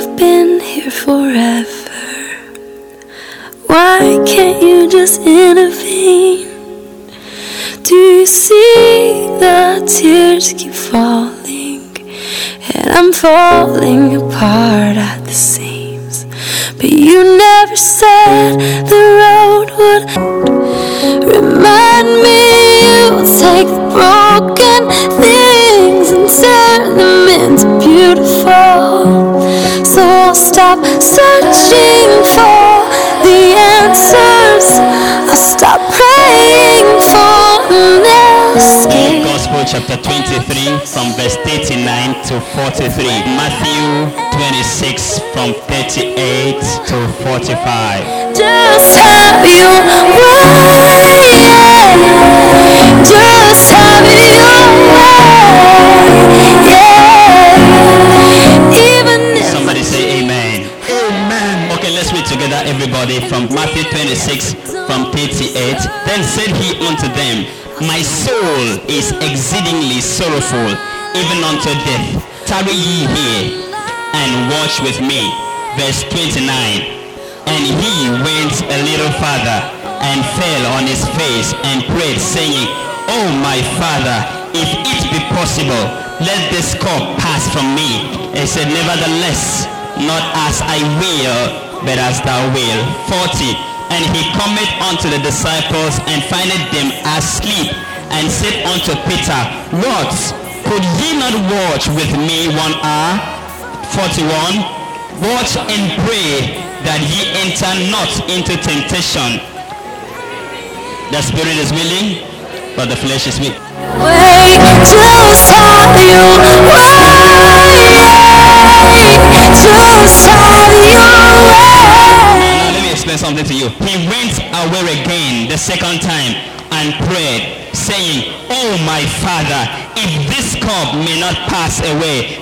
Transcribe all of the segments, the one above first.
I've been here forever. Why can't you just intervene? Do you see the tears keep falling? And I'm falling apart at the seams. But you never said the road would remind me you take the broken things and turn them into beautiful. Stop searching for the answers. I'll stop praying for an escape. Gospel chapter 23 from verse 39 to 43. Matthew 26 from 38 to 45. Just have your way. Just have your way. Yeah. Everybody from Matthew 26 from 38. Then said he unto them, My soul is exceedingly sorrowful, even unto death. Tarry ye here and watch with me. Verse 29. And he went a little farther and fell on his face and prayed, saying, Oh my father, if it be possible, let this cup pass from me. He said, Nevertheless, not as I will, but as thou wilt. 40. And he cometh unto the disciples and findeth them asleep, and said unto Peter, What? Could ye not watch with me one hour? 41. Watch and pray that ye enter not into temptation. The spirit is willing, but the flesh is weak. just have your way.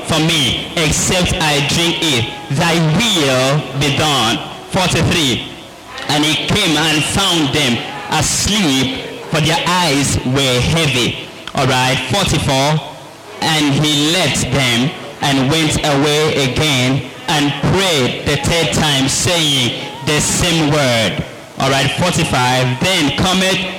From me, except I drink it, thy will be done. 43. And he came and found them asleep, for their eyes were heavy. Alright, 44. And he left them and went away again and prayed the third time, saying the same word. Alright, 45. Then cometh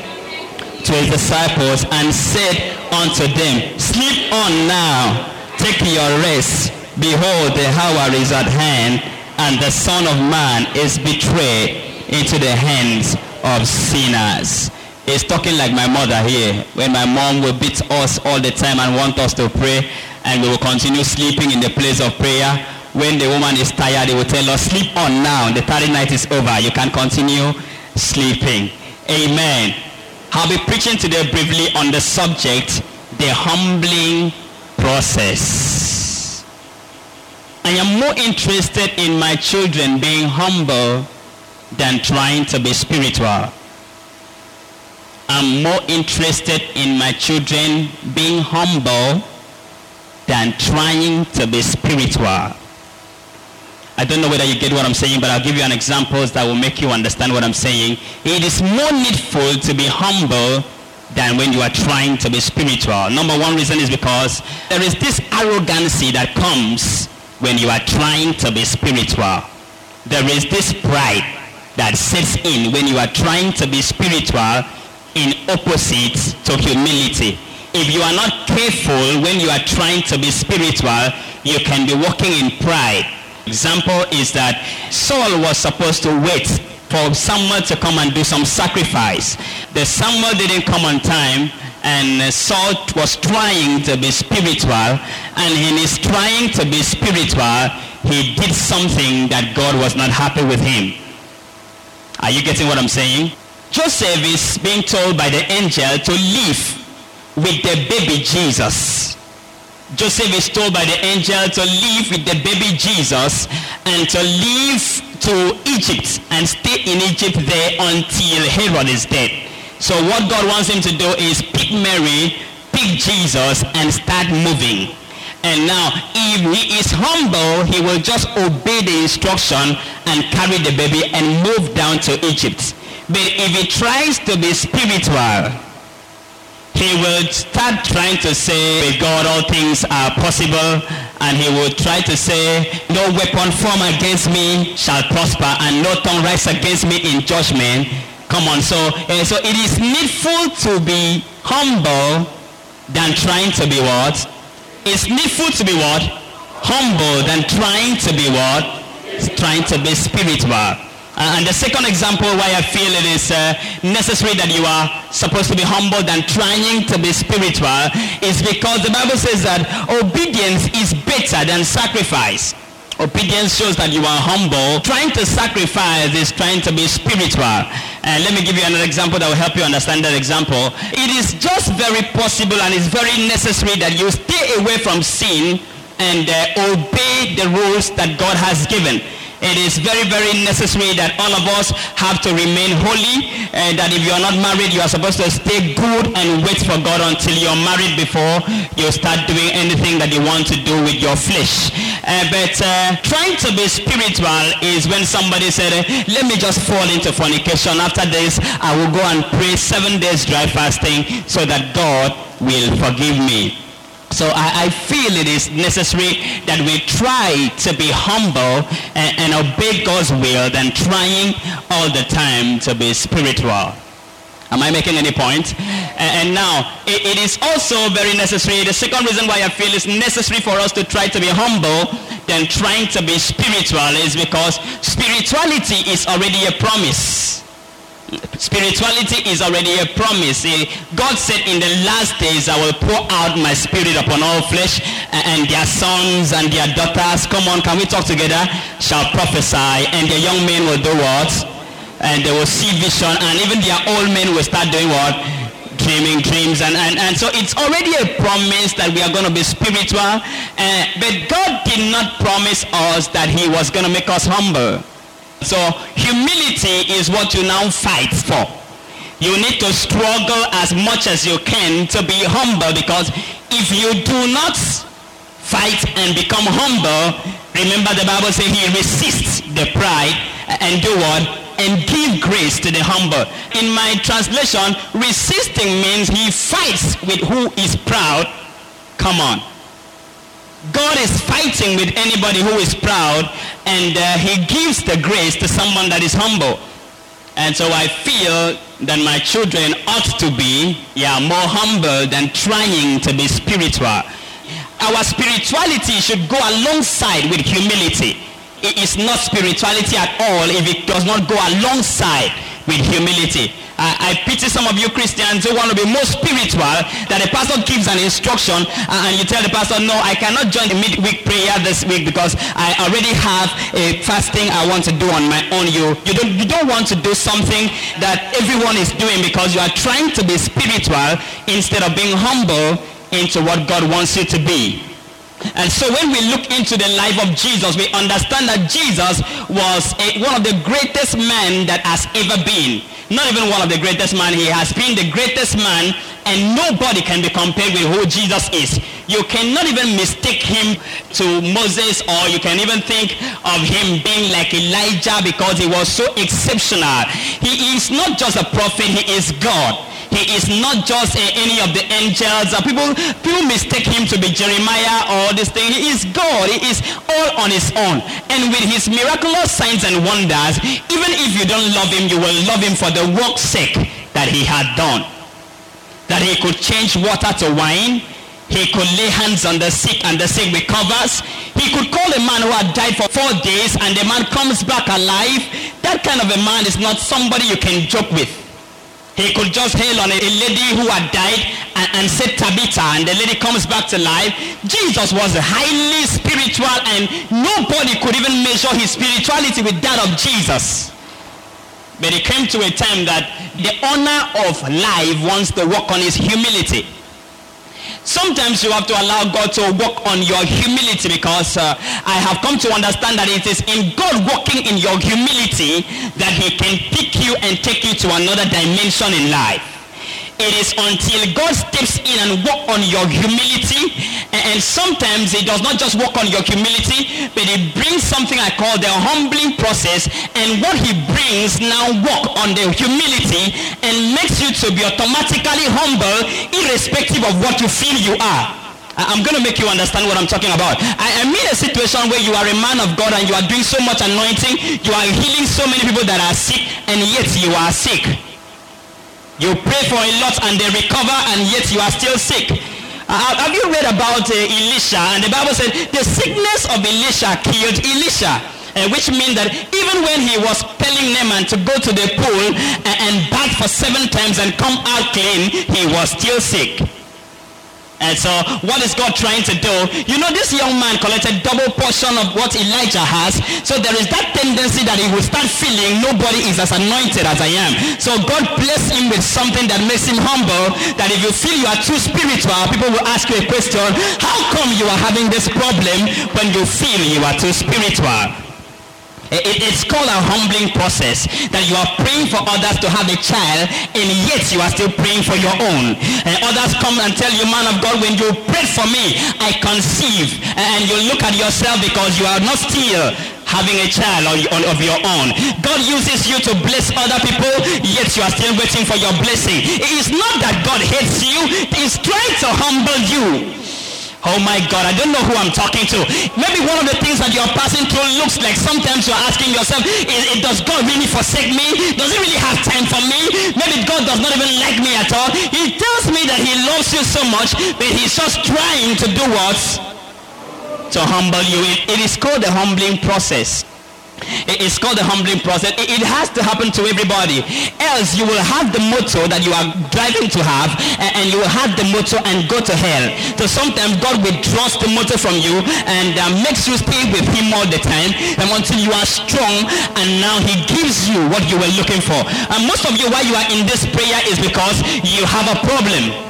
to his disciples and said unto them, Sleep on now, take your rest. Behold, the hour is at hand, and the Son of Man is betrayed into the hands of sinners. It's talking like my mother here, when my mom will beat us all the time and want us to pray, and we will continue sleeping in the place of prayer. When the woman is tired, they will tell us, sleep on now. The third night is over. You can continue sleeping. Amen. I'll be preaching today briefly on the subject, the humbling process. I am more interested in my children being humble than trying to be spiritual. I'm more interested in my children being humble than trying to be spiritual. I don't know whether you get what I'm saying, but I'll give you an examples that will make you understand what I'm saying. It is more needful to be humble than when you are trying to be spiritual. Number one reason is because there is this arrogancy that comes when you are trying to be spiritual. There is this pride that sets in when you are trying to be spiritual in opposite to humility. If you are not careful when you are trying to be spiritual, you can be walking in pride. Example is that Saul was supposed to wait for Samuel to come and do some sacrifice. The Samuel didn't come on time and uh, Saul was trying to be spiritual and in his trying to be spiritual, he did something that God was not happy with him. Are you getting what I'm saying? Joseph is being told by the angel to leave with the baby Jesus. Joseph is told by the angel to leave with the baby Jesus and to leave to Egypt and stay in Egypt there until Herod is dead. So what God wants him to do is pick Mary, pick Jesus and start moving. And now, if he is humble, he will just obey the instruction and carry the baby and move down to Egypt. But if he tries to be spiritual, he will start trying to say, with God all things are possible and he will try to say, no weapon formed against me shall prosper and no tongue rise against me in judgment. Come on, so, uh, so it is needful to be humble than trying to be what? It's needful to be what? Humble than trying to be what? Trying to be spiritual. Uh, and the second example why I feel it is uh, necessary that you are supposed to be humble than trying to be spiritual is because the Bible says that obedience is better than sacrifice. Obedience shows that you are humble. Trying to sacrifice is trying to be spiritual. And let me give you another example that will help you understand that example. It is just very possible and it's very necessary that you stay away from sin and uh, obey the rules that God has given it is very, very necessary that all of us have to remain holy. And that if you are not married, you are supposed to stay good and wait for God until you're married before you start doing anything that you want to do with your flesh. Uh, but uh, trying to be spiritual is when somebody said, let me just fall into fornication. After this, I will go and pray seven days dry fasting so that God will forgive me. So I, I, feel it is necessary that we try to be humble and, and obey God's will than trying all the time to be spiritual. Am I making any point? And, and now, it, it is also very necessary. The second reason why I feel it's necessary for us to try to be humble than trying to be spiritual is because spirituality is already a promise. Spirituality is already a promise. God said in the last days I will pour out my spirit upon all flesh and their sons and their daughters, come on, can we talk together? Shall prophesy and their young men will do what? And they will see vision and even their old men will start doing what? Dreaming dreams and, and, and so it's already a promise that we are going to be spiritual. Uh, but God did not promise us that he was going to make us humble. So humility is what you now fight for. You need to struggle as much as you can to be humble because if you do not fight and become humble, remember the Bible says he resists the pride and do what? And give grace to the humble. In my translation, resisting means he fights with who is proud. Come on. God is fighting with anybody who is proud and uh, he gives the grace to someone that is humble. And so I feel that my children ought to be yeah, more humble than trying to be spiritual. Our spirituality should go alongside with humility. It is not spirituality at all if it does not go alongside with humility. I, I, pity some of you Christians who want to be more spiritual that the pastor gives an instruction and you tell the pastor, no, I cannot join the midweek prayer this week because I already have a fasting I want to do on my own. You, you, don't, you don't want to do something that everyone is doing because you are trying to be spiritual instead of being humble into what God wants you to be. And so when we look into the life of Jesus, we understand that Jesus was a, one of the greatest men that has ever been. Not even one of the greatest men. He has been the greatest man and nobody can be compared with who Jesus is. You cannot even mistake him to Moses or you can even think of him being like Elijah because he was so exceptional. He is not just a prophet, he is God. He is not just any of the angels. People, people mistake him to be Jeremiah or this thing. He is God. He is all on his own. And with his miraculous signs and wonders, even if you don't love him, you will love him for the work's sake that he had done. That he could change water to wine. He could lay hands on the sick and the sick recovers. He could call a man who had died for four days and the man comes back alive. That kind of a man is not somebody you can joke with. He could just hail on a, lady who had died and, and said Tabitha and the lady comes back to life. Jesus was highly spiritual and nobody could even measure his spirituality with that of Jesus. But it came to a time that the owner of life wants to work on his humility. Sometimes you have to allow God to work on your humility because uh, I have come to understand that it is in God working in your humility that he can pick you and take you to another dimension in life. It is until God steps in and work on your humility. And, sometimes he does not just work on your humility, but he brings something I call the humbling process. And what he brings now work on the humility and makes you to be automatically humble irrespective of what you feel you are. I'm going to make you understand what I'm talking about. I, am in a situation where you are a man of God and you are doing so much anointing, you are healing so many people that are sick, and yet you are sick. You pray for a lot and they recover, and yet you are still sick. Uh, have you read about uh, Elisha? And the Bible said the sickness of Elisha killed Elisha. Uh, which means that even when he was telling Naaman to go to the pool and, and bath for seven times and come out clean, he was still sick. And so what is God trying to do? You know, this young man collected double portion of what Elijah has. So there is that tendency that he will start feeling nobody is as anointed as I am. So God bless him with something that makes him humble. That if you feel you are too spiritual, people will ask you a question. How come you are having this problem when you feel you are too spiritual? It- it's called a humbling process that you are praying for others to have a child and yet you are still praying for your own. And others come and tell you man of god when you prayed for me i conceive and you look at yourself because you are not still having a child on- on- of your own. God uses you to bless other people yet you are still waiting for your blessing. It is not that god hates you he's trying to humble you Oh my God, I don't know who I'm talking to. Maybe one of the things that you're passing through looks like sometimes you're asking yourself, "I- I- does God really forsake me? Does he really have time for me? Maybe God does not even like me at all. He tells me that he loves you so much, but he's just trying to do what? To humble you. It- it is called the humbling process. It- It's called the humbling process. It it has to happen to everybody. Else you will have the motto that you are driving to have and you will have the motto and go to hell. So sometimes God withdraws the motto from you and uh, makes you stay with him all the time and until you are strong and now he gives you what you were looking for. And most of you why you are in this prayer is because you have a problem.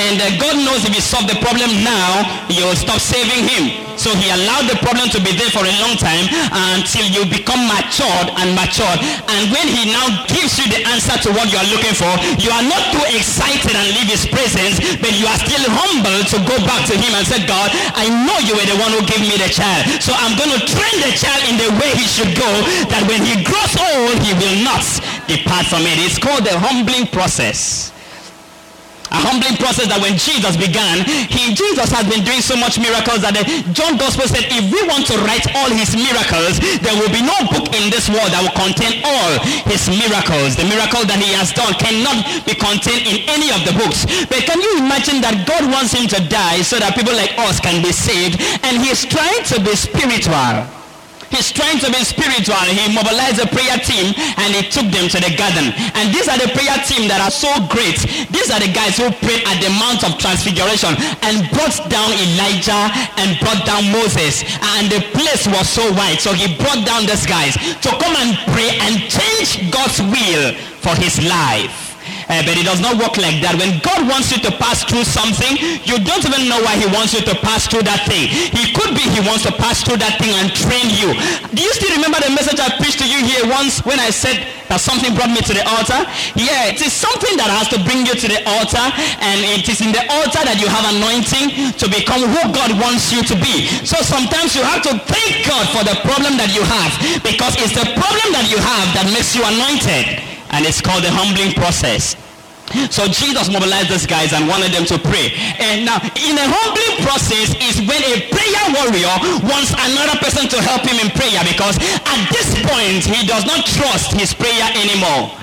And uh, God knows if you solve the problem now, you'll stop saving him. So he allowed the problem to be there for a long time until you become matured and matured. And when he now gives you the answer to what you are looking for, you are not too excited and leave his presence, but you are still humble to go back to him and say, God, I know you were the one who gave me the child. So I'm going to train the child in the way he should go, that when he grows old, he will not depart from it. It's called the humbling process a humbling process that when Jesus began, he Jesus has been doing so much miracles that the, John Gospel said if we want to write all his miracles, there will be no book in this world that will contain all his miracles. The miracle that he has done cannot be contained in any of the books. But can you imagine that God wants him to die so that people like us can be saved and he's trying to be spiritual. He's trying to be spiritual. He mobilized a prayer team and he took them to the garden. And these are the prayer team that are so great. These are the guys who prayed at the Mount of Transfiguration and brought down Elijah and brought down Moses. And the place was so wide. So he brought down these guys to come and pray and change God's will for his life. Uh, but it does not work like that. When God wants you to pass through something, you don't even know why he wants you to pass through that thing. He could be he wants to pass through that thing and train you. Do you still remember the message I preached to you here once when I said that something brought me to the altar? Yeah, it is something that has to bring you to the altar and it is in the altar that you have anointing to become who God wants you to be. So sometimes you have to thank God for the problem that you have because it's the problem that you have that makes you anointed and it's called the humbling process. So Jesus mobilized these guys and wanted them to pray. And now, in a humbling process is when a prayer warrior wants another person to help him in prayer because at this point, he does not trust his prayer anymore.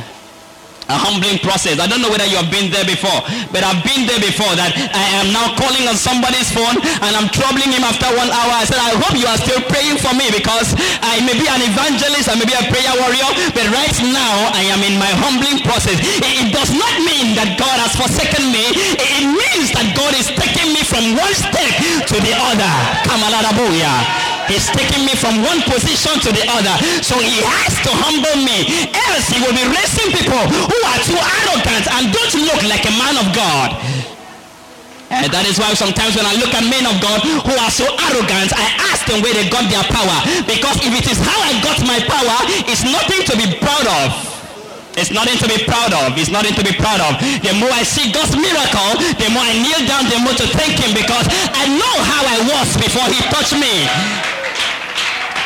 A humbling process. I don't know whether you have been there before, but I've been there before that I am now calling on somebody's phone and I'm troubling him after one hour. I said, I hope you are still praying for me because I may be an evangelist, I may be a prayer warrior, but right now I am in my humbling process. It, it does not mean that God has forsaken me. It, it means that God is taking me from one step to the other. Kamalarabuya. He's taking me from one position to the other. So he has to humble me. Else he will be raising people who are too arrogant and don't look like a man of God. And that is why sometimes when I look at men of God who are so arrogant, I ask them where they got their power. Because if it is how I got my power, it's nothing to be proud of. It's nothing to be proud of. It's nothing to be proud of. The more I see God's miracle, the more I kneel down, the more to thank him because I know how I was before he touched me.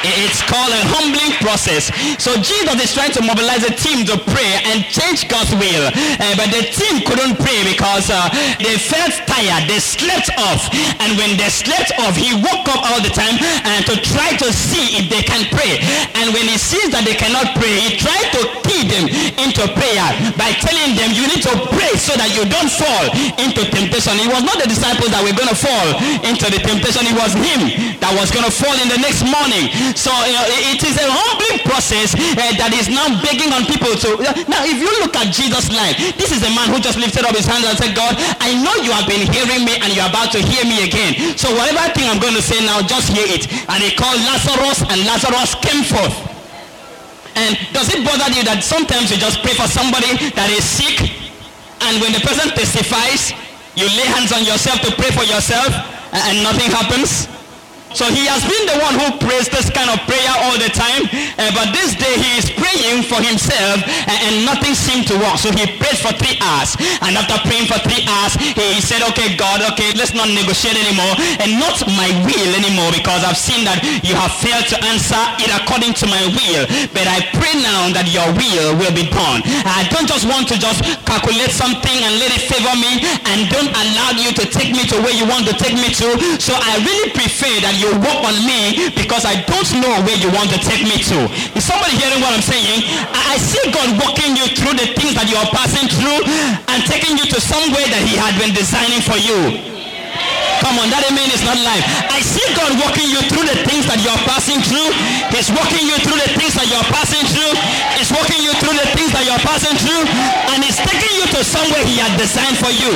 It's called a humbling process. So Jesus is trying to mobilize a team to pray and change God's will. Uh, but the team couldn't pray because uh, they felt tired. They slept off. And when they slept off, he woke up all the time and to try to see if they can pray. And when he sees that they cannot pray, he tried to key them into prayer by telling them you need to pray so that you don't fall into temptation. It was not the disciples that were going to fall into the temptation. It was him that was going to fall in the next morning. So it is a humbling process uh, that is now begging on people to. Now, if you look at Jesus' life, this is a man who just lifted up his hands and said, God, I know you have been hearing me and you're about to hear me again. So whatever thing I'm going to say now, just hear it. And he called Lazarus and Lazarus came forth. And does it bother you that sometimes you just pray for somebody that is sick and when the person testifies, you lay hands on yourself to pray for yourself and nothing happens? So he has been the one who prays this kind of prayer all the time. Uh, but this day he is praying for himself and, and, nothing seemed to work. So he prayed for three hours. And after praying for three hours, he, he said, okay, God, okay, let's not negotiate anymore. And not my will anymore because I've seen that you have failed to answer it according to my will. But I pray now that your will will be done. I don't just want to just calculate something and let it favor me and don't allow you to take me to where you want to take me to. So I really prefer that you work on me because I don't know where you want to take me to. Is somebody hearing what I'm saying? I, I see God walking you through the things that you are passing through and taking you to somewhere that he had been designing for you. Come on, that amen is not life. I see God walking you through the things that you're passing through. He's walking you through the things that you're passing through. He's walking you through the things that you're passing through. And he's taking you to somewhere he had designed for you.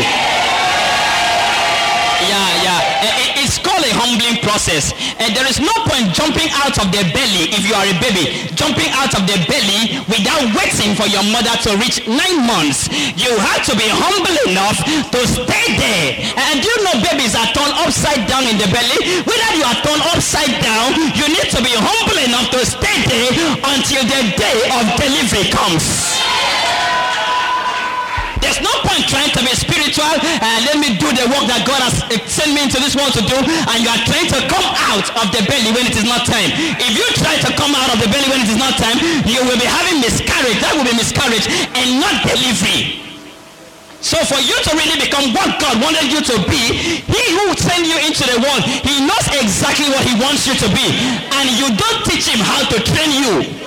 Humbling process. And there is no point jumping out of the belly if you are a baby. Jumping out of the belly without waiting for your mother to reach nine months. You have to be humble enough to stay there. And you know babies are turned upside down in the belly? Whether you are turned upside down, you need to be humble enough to stay there until the day of delivery comes. There's no point trying to be spiritual and let me do the work that God has sent me into this world to do and you are trying to come out of the belly when it is not time. If you try to come out of the belly when it is not time, you will be having miscarriage. That will be miscarriage and not delivery. So for you to really become what God wanted you to be, he who sent you into the world, he knows exactly what he wants you to be. And you don't teach him how to train you.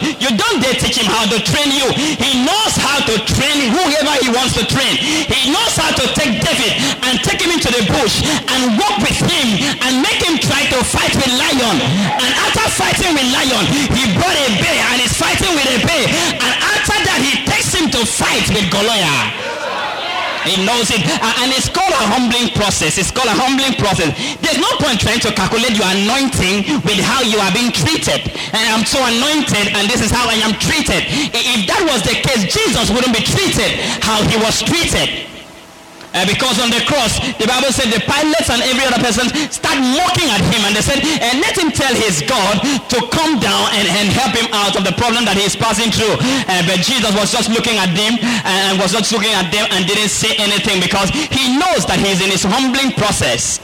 You don't dare teach him how to train you. He knows how to train whoever he wants to train. He knows how to take David and take him into the bush and walk with him and make him try to fight with lion. And after fighting with lion, he brought a bear and is fighting with a bear. And after that, he takes him to fight with Goliath. He knows it. And it's called a humbling process. It's called a humbling process. There's no point trying to calculate your anointing with how you are being treated. And I'm so anointed and this is how I am treated. If that was the case, Jesus wouldn't be treated how he was treated. Uh, because on the cross, the Bible said the pilots and every other person start mocking at him and they said, and let him tell his God to come down and, and help him out of the problem that he is passing through. Uh, but Jesus was just looking at them and was just looking at them and didn't say anything because he knows that he's in his humbling process.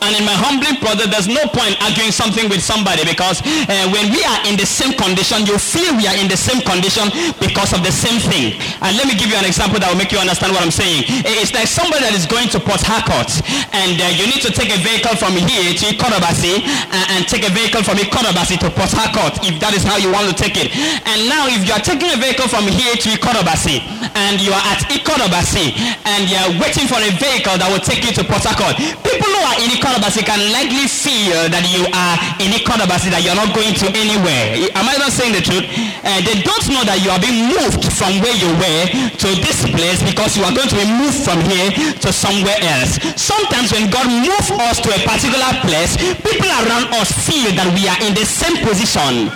And in my humbling brother, there's no point arguing something with somebody because uh, when we are in the same condition, you feel we are in the same condition because of the same thing. And let me give you an example that will make you understand what I'm saying. It's like somebody that is going to Port Harcourt and uh, you need to take a vehicle from here to Ikorobasi and, and take a vehicle from Ikorobasi to Port Harcourt if that is how you want to take it. And now if you are taking a vehicle from here to Ikorobasi and you are at Ikorobasi and you are waiting for a vehicle that will take you to Port Harcourt, people who are in Ikonobasi can likely feel that you are in a Ikonobasi, that you're not going to anywhere. Am I not saying the truth? Uh, they don't know that you are being moved from where you were to this place because you are going to be moved from here to somewhere else. Sometimes when God moves us to a particular place, people around us feel that we are in the same position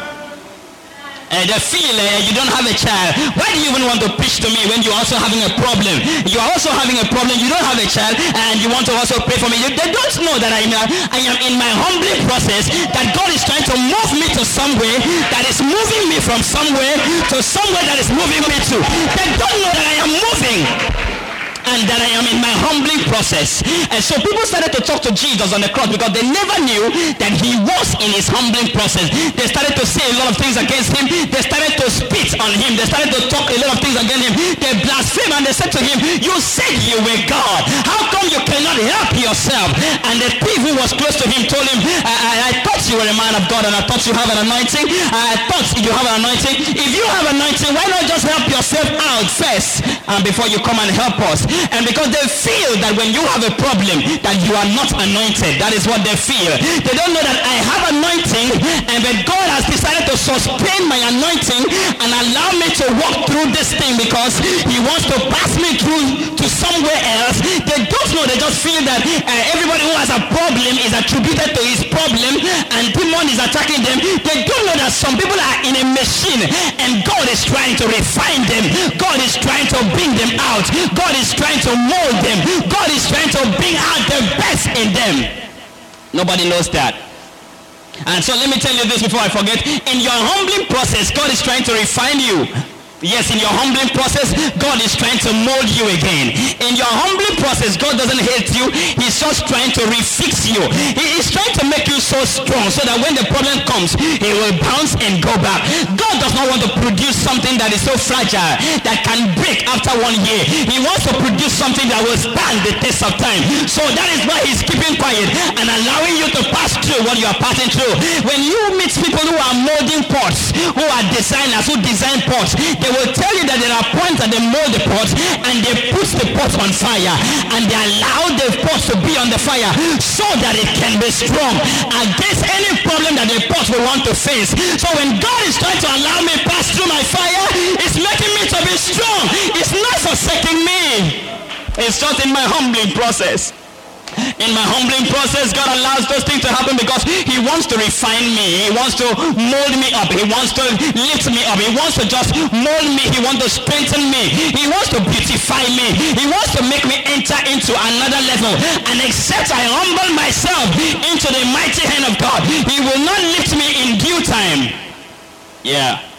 uh, they feel uh, you don't have a child. Why do you even want to preach to me when you're also having a problem? You are also having a problem. You don't have a child and you want to also pray for me. You, they don't know that I am, I am in my humbling process that God is trying to move me to somewhere that is moving me from somewhere to somewhere that is moving me to. They don't know that I am moving. And that I am in my humbling process. And so people started to talk to Jesus on the cross because they never knew that he was in his humbling process. They started to say a lot of things against him. They started to spit on him. They started to talk a lot of things against him. They blasphemed and they said to him, you said you were God. How come you cannot help yourself? And the thief who was close to him told him, I, I, I thought you were a man of God and I thought you have an anointing. I thought you have an anointing. If you have an anointing, why not just help yourself out first and before you come and help us? And because they feel that when you have a problem that you are not anointed. That is what they feel. They don't know that I have anointing and that God has decided to sustain my anointing and allow me to walk through this thing because he wants to pass me through to somewhere else. They don't know. They just feel that uh, everybody who has a problem is attributed to his problem and demon is attacking them. They don't know that some people are in a machine and God is trying to refine them. God is trying to bring them out. God is trying to mold them. God is trying to bring out the best in them. Nobody knows that. And so let me tell you this before I forget. In your humbling process, God is trying to refine you. Yes, in your humbling process, God is trying to mold you again. In your humbling process, God doesn't hate you. He's just trying to refix you. He is trying to make you so strong so that when the problem comes, he will bounce and go back. God does not want to produce something that is so fragile that can break after one year. He wants to produce something that will stand the test of time. So that is why he's keeping quiet and allowing you to pass through what you are passing through. When you meet people who are molding pots, who are designers, who design pots, they will tell you that there are points that they mold the pot and they put the pot on fire and they allow the pot to be on the fire so that it can be strong against any problem that the pot will want to face. So when God is trying to allow me pass through my fire, it's making me to be strong. It's not forsaking me. It's just in my humbling process. In my humbling process, God allows those things to happen because he wants to refine me. He wants to mold me up. He wants to lift me up. He wants to just mold me. He wants to strengthen me. He wants to beautify me. He wants to make me enter into another level. And except I humble myself into the mighty hand of God, he will not lift me in due time. Yeah.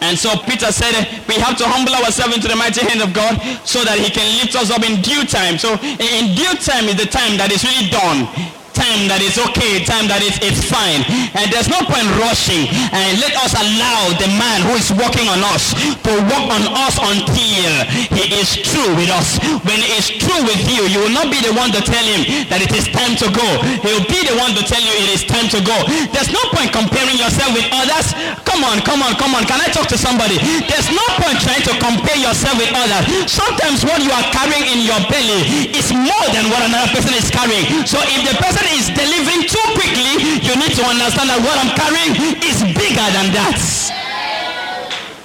And so Peter said, we have to humble ourselves into the mighty hand of God so that he can lift us up in due time. So in due time is the time that is really done time that is okay, time that is it's fine. And there's no point rushing. And let us allow the man who is working on us to work on us until he is true with us. When he is true with you, you will not be the one to tell him that it is time to go. He will be the one to tell you it is time to go. There's no point comparing yourself with others. Come on, come on, come on. Can I talk to somebody? There's no point trying to compare yourself with others. Sometimes what you are carrying in your belly is more than what another person is carrying. So if the person is delivering too quickly, you need to understand that what I'm carrying is bigger than that.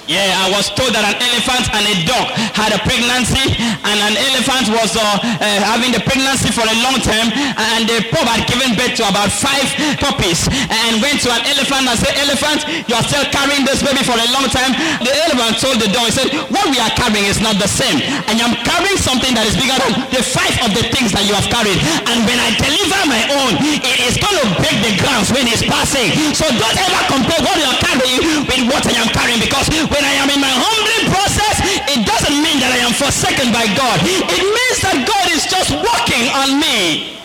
Yeah, I was told that an elephant and a dog had a pregnancy and an elephant was uh, uh, having the pregnancy for a long time and the pup had given birth to about five puppies and went to an elephant and said, elephant, you are still carrying this baby for a long time. The elephant told the dog, he said, what we are carrying is not the same. And I'm carrying something that is bigger than the five of the things that you have carried. And when I deliver my own, it is going to break the grounds when it's passing. So don't ever compare what you are carrying with what I am carrying because when I am in my humbling process, it doesn't mean that I am forsaken by God. It means that God is just working on me.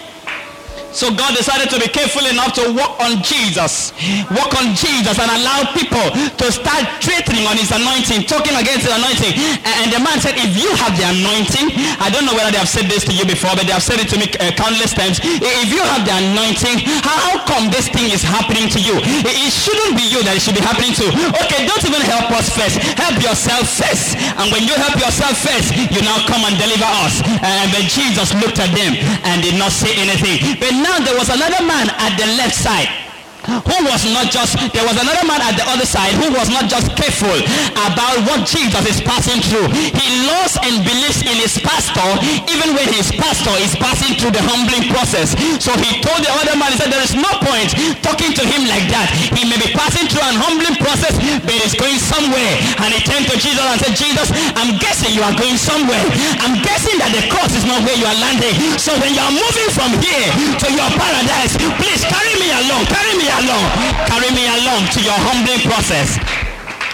So God decided to be careful enough to walk on Jesus. Walk on Jesus and allow people to start threatening on his anointing, talking against his anointing. And the man said, if you have the anointing, I don't know whether they have said this to you before, but they have said it to me uh, countless times. If you have the anointing, how come this thing is happening to you? It shouldn't be you that it should be happening to. Okay, don't even help us first. Help yourself first. And when you help yourself first, you now come and deliver us. And then Jesus looked at them and did not say anything. But now there was another man at the left side who was not just, there was another man at the other side who was not just careful about what Jesus is passing through. He loves and believes in his pastor even when his pastor is passing through the humbling process. So he told the other man, he said, there is no point talking to him like that. He may be passing through an humbling process, but he's going somewhere. And he turned to Jesus and said, Jesus, I'm guessing you are going somewhere. I'm guessing that the cross is not where you are landing. So when you are moving from here to your paradise, please carry me along. Carry me along. Carry me along to your humbling process.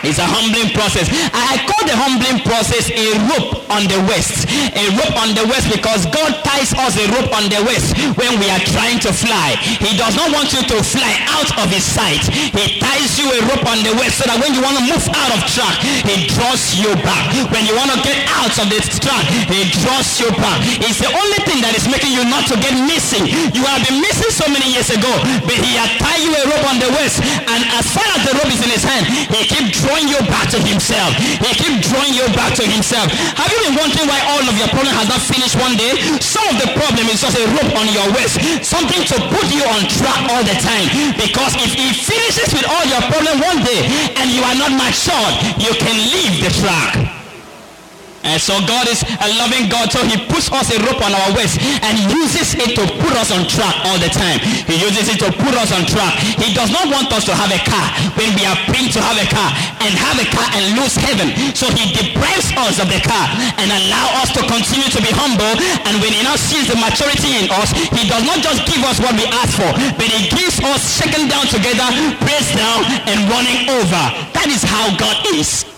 It's a humbling process. I call the humbling process a rope on the waist. A rope on the waist because God ties us a rope on the waist when we are trying to fly. He does not want you to fly out of his sight. He ties you a rope on the waist so that when you want to move out of track, he draws you back. When you want to get out of this track, he draws you back. It's the only thing that is making you not to get missing. You have been missing so many years ago, but he had tied you a rope on the waist and as far as the rope is in his hand, he keep drawing you back to himself. He keep drawing you back to himself. Have you been wondering why all of your problem has not finished one day? Some of the problem is just a rope on your waist. Something to put you on track all the time. Because if he finishes with all your problem one day and you are not matured, you can leave the track. And so God is a loving God, so he puts us a rope on our waist and uses it to put us on track all the time. He uses it to put us on track. He does not want us to have a car when we are praying to have a car and have a car and lose heaven. So he deprives us of the car and allow us to continue to be humble. And when he now sees the maturity in us, he does not just give us what we ask for, but he gives us shaken down together, pressed down, and running over. That is how God is.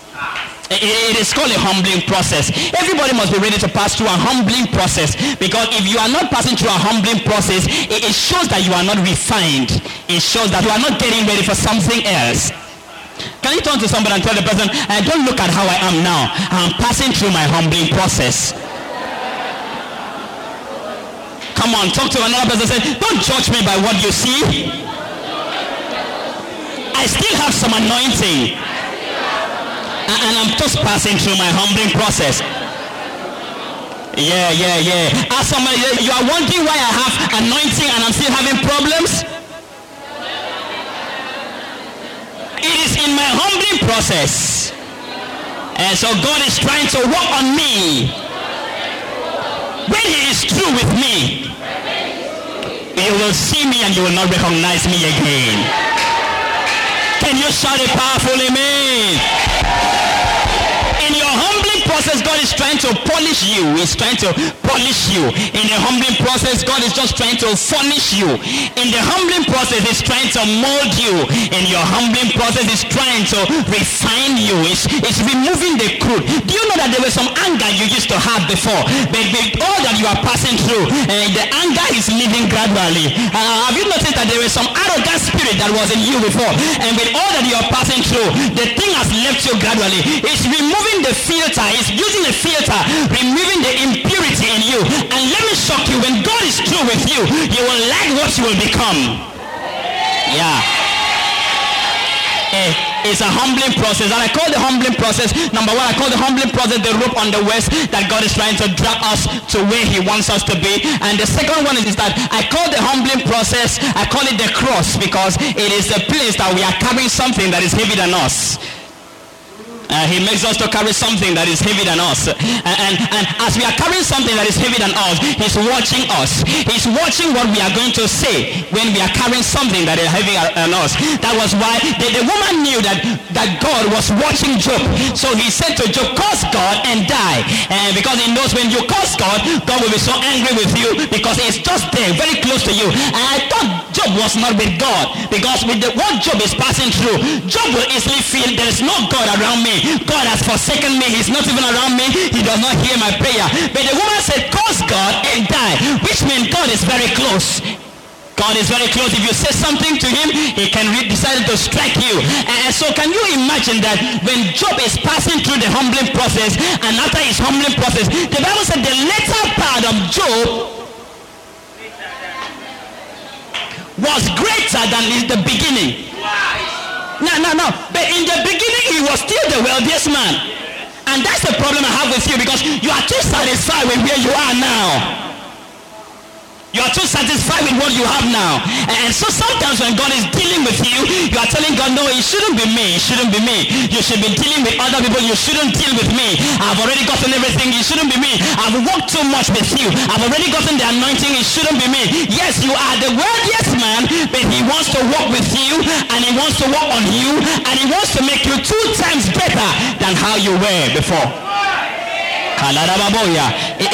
It is called a humbling process. Everybody must be ready to pass through a humbling process because if you are not passing through a humbling process, it, shows that you are not refined. It shows that you are not getting ready for something else. Can you turn to somebody and tell the person, I don't look at how I am now. I'm passing through my humbling process. Come on, talk to another person. and Say, don't judge me by what you see. I still have some anointing and I'm just passing through my humbling process. Yeah, yeah, yeah. Ask somebody, uh, you are wondering why I have anointing and I'm still having problems? It is in my humbling process. And so God is trying to work on me. When he is through with me, you will see me and you will not recognize me again. Can you shout a powerful amen? Process, God is trying to polish you. He's trying to polish you. In the humbling process, God is just trying to furnish you. In the humbling process, He's trying to mold you. In your humbling process, He's trying to refine you. It's, it's removing the crude. Do you know that there was some anger you used to have before? But with all that you are passing through, uh, the anger is leaving gradually. Uh, have you noticed that there was some arrogant spirit that was in you before? And with all that you are passing through, the thing has left you gradually. It's removing the filter, using a filter, removing the impurity in you. And let me shock you, when God is through with you, you will like what you will become. Yeah. Eh, it's a humbling process. And I call the humbling process, number one, I call the humbling process the rope on the waist that God is trying to drag us to where he wants us to be. And the second one is, is that I call the humbling process, I call it the cross because it is the place that we are carrying something that is heavier than us. Uh, he makes us to carry something that is heavier than us. And, and, and as we are carrying something that is heavier than us, he's watching us. He's watching what we are going to say when we are carrying something that is heavier than us. That was why the, the woman knew that, that God was watching Job. So he said to Job, curse God and die. And because he knows when you curse God, God will be so angry with you because it's just there, very close to you. And I thought Job was not with God because with the, what Job is passing through, Job will easily feel there is no God around me. God has forsaken me. He's not even around me. He does not hear my prayer. But the woman said, curse God and die, which means God is very close. God is very close. If you say something to him, he can re- decide to strike you. And so can you imagine that when Job is passing through the humbling process and after his humbling process, the Bible said the later part of Job was greater than the beginning. No, no, no. But in the beginning, he was still the wealthiest man. And that's the problem I have with you because you are too satisfied with where you are now. You are too satisfied with what you have now. And so sometimes when God is dealing with you, you are telling God, no, it shouldn't be me. It shouldn't be me. You should be dealing with other people. You shouldn't deal with me. I've already gotten everything. It shouldn't be me. I've worked too much with you. I've already gotten the anointing. It shouldn't be me. Yes, you are the wealthiest man, but he wants to work with you and he wants to work on you and he wants to make you two times better than how you were before.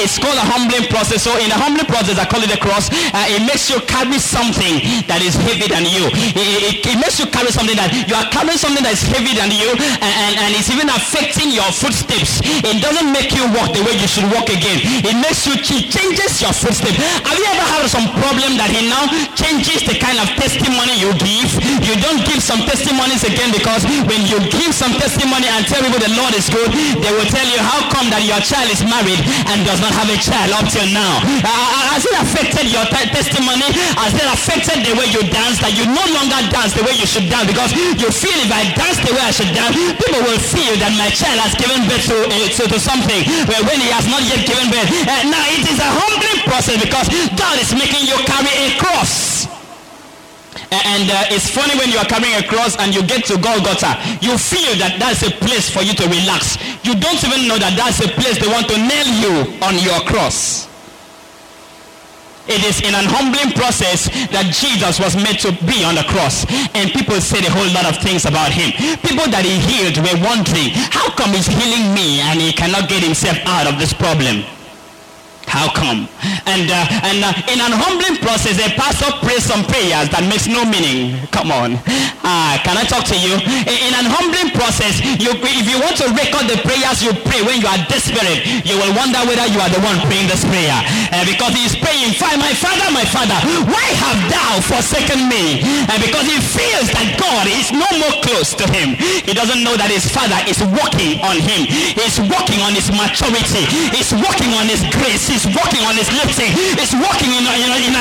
It's called a humbling process. So in the humbling process, I call it a cross. Uh, it makes you carry something that is heavy than you. It, it, it, makes you carry something that you are carrying something that is heavy than you, and, and, and it's even affecting your footsteps. It doesn't make you walk the way you should walk again. It makes you it changes your footsteps. Have you ever had some problem that he now changes the kind of testimony you give? You don't give some testimonies again because when you give some testimony and tell people the Lord is good, they will tell you how come that your child is married and does not have a child up till now. Uh, uh has it affected your t- testimony? Has it affected the way you dance that you no longer dance the way you should dance because you feel if I dance the way I should dance, people will feel that my child has given birth to, uh, to, to, something where when he has not yet given birth. Uh, now it is a humbling process because God is making you carry a cross. And uh, it's funny when you are carrying a cross and you get to Golgotha, you feel that that's a place for you to relax. You don't even know that that's a place they want to nail you on your cross. It is in an humbling process that Jesus was meant to be on the cross. And people said a whole lot of things about him. People that he healed were wondering, how come he's healing me and he cannot get himself out of this problem? How come? And uh, and uh, in an humbling process, a pastor prays some prayers that makes no meaning. Come on. Uh, can I talk to you? In, an humbling process, you, if you want to record the prayers you pray when you are desperate, you will wonder whether you are the one praying this prayer. Uh, because he is praying, my father, my father, why have thou forsaken me? And because he feels that God is no more close to him. He doesn't know that his father is working on him. He's working on his maturity. He's working on his grace is walking on his lifting. He's walking in, in, in,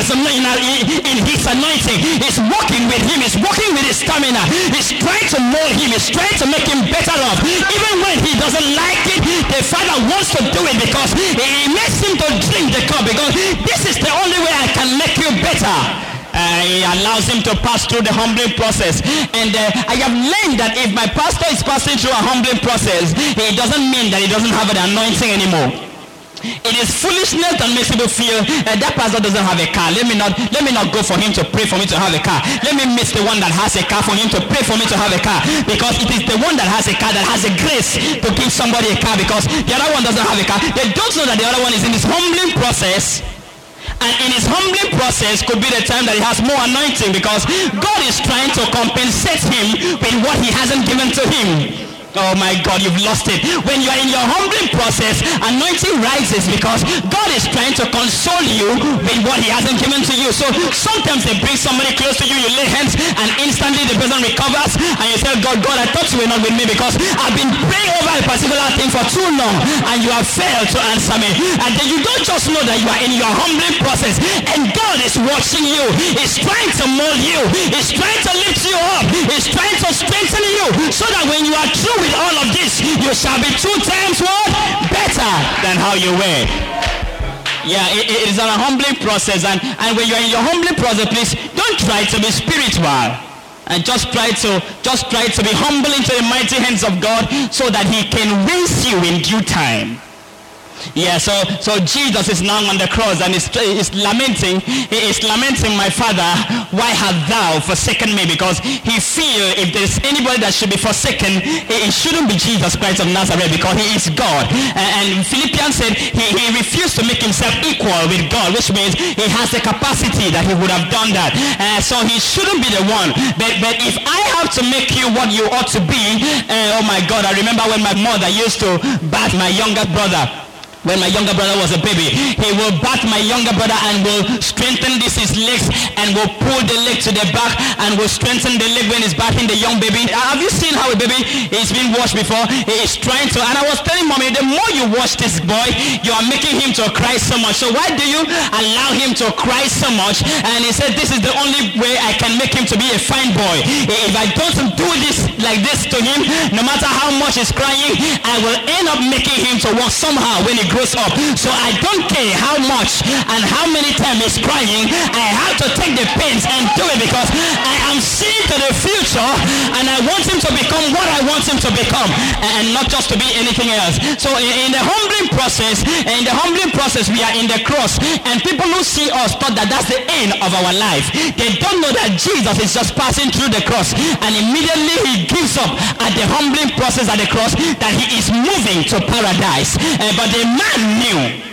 in, his anointing. He's walking with him. He's walking with his stamina. He's trying to mold him. He's trying to make him better off. Even when he doesn't like it, the father wants to do it because he makes him to drink the cup because this is the only way I can make you better. Uh, he allows him to pass through the humbling process. And uh, I have learned that if my pastor is passing through a humbling process, it doesn't mean that he doesn't have an anointing anymore. It is foolishness that makes people feel uh, that pastor doesn't have a car. Let me not let me not go for him to pray for me to have a car. Let me miss the one that has a car for him to pray for me to have a car. Because it is the one that has a car that has a grace to give somebody a car because the other one doesn't have a car. They don't know that the other one is in this humbling process. And in his humbling process could be the time that he has more anointing because God is trying to compensate him with what he hasn't given to him. Oh my God, you've lost it. When you are in your humbling process, anointing rises because God is trying to console you with what he hasn't given to you. So sometimes they bring somebody close to you, you lay hands and instantly the person recovers and you tell God, God, I thought you were not with me because I've been praying over a particular thing for too long and you have failed to answer me. And then you don't just know that you are in your humbling process and God is watching you. He's trying to mold you. He's trying to lift you up. He's trying to strengthen you so that when you are true with all of this, you shall be two times what? Better than how you were. Yeah, it, it is a humbling process. And, and when you're in your humbling process, please don't try to be spiritual. And just try to just try to be humble into the mighty hands of God so that he can raise you in due time. Yeah, so, so Jesus is now on the cross and is, is lamenting, he is lamenting my father, why have thou forsaken me? Because he feel if there's anybody that should be forsaken, it, shouldn't be Jesus Christ of Nazareth because he is God. And, and Philippians said he, he refused to make himself equal with God, which means he has the capacity that he would have done that. Uh, so he shouldn't be the one. But, but if I have to make you what you ought to be, uh, oh my God, I remember when my mother used to bat my younger brother when my younger brother was a baby. He will bat my younger brother and will strengthen this his legs and will pull the leg to the back and will strengthen the leg when he's batting the young baby. Uh, have you seen how a baby is being washed before? He is trying to, and I was telling mommy, the more you watch this boy, you are making him to cry so much. So why do you allow him to cry so much? And he said, this is the only way I can make him to be a fine boy. If I don't do this like this to him, no matter how much he's crying, I will end up making him to walk somehow when he grows up. So I don't care how much and how many times he's crying. I have to take the pains and do it because I am seeing to the future and I want him to become what I want him to become and not just to be anything else. So in the humbling process, in the humbling process, we are in the cross and people who see us thought that that's the end of our life. They don't know that Jesus is just passing through the cross and immediately he gives up at the humbling process at the cross that he is moving to paradise. Uh, but the man knew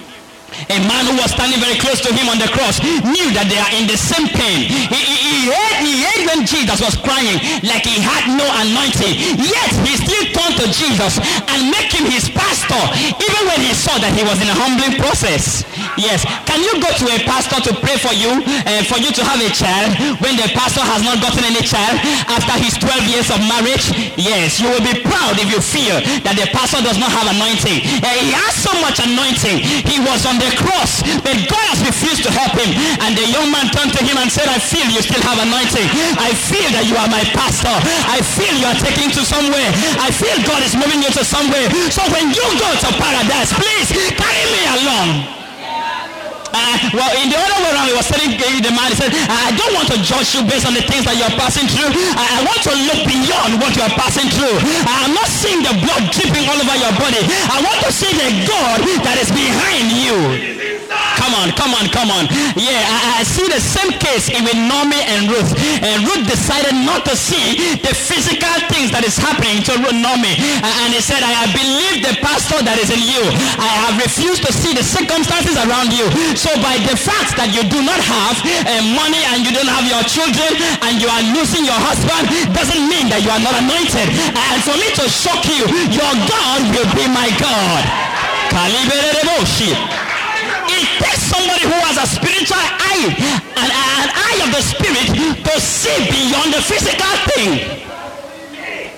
a man who was standing very close to him on the cross knew that they are in the same pain. He, he, he, heard, he when Jesus was crying like he had no anointing. Yet he still turned to Jesus and make him his pastor even when he saw that he was in a humbling process. Yes. Can you go to a pastor to pray for you uh, for you to have a child when the pastor has not gotten any child after his 12 years of marriage? Yes. You will be proud if you feel that the pastor does not have anointing. Uh, he has so much anointing. He was on the the cross, but God has refused to help him. And the young man turned to him and said, I feel you still have anointing. I feel that you are my pastor. I feel you are taking to somewhere. I feel God is moving you to somewhere. So when you go to paradise, please carry me along. Uh, well, in the other way around, he was telling the man, he said, I don't want to judge you based on the things that you're passing through. I, I want to look beyond what you're passing through. I'm not seeing the blood dripping all over your body. I want to see the God that is behind you. Come on, come on, come on. Yeah, I, I see the same case with Naomi and Ruth. And Ruth decided not to see the physical things that is happening to Naomi. And he said, I believe the pastor that is in you. I have refused to see the circumstances around you. So by the fact that you do not have uh, money and you don't have your children and you are losing your husband doesn't mean that you are not anointed. And for me to shock you, your God will be my God. Somebody who has a spiritual eye, an, an eye of the spirit to see beyond the physical thing.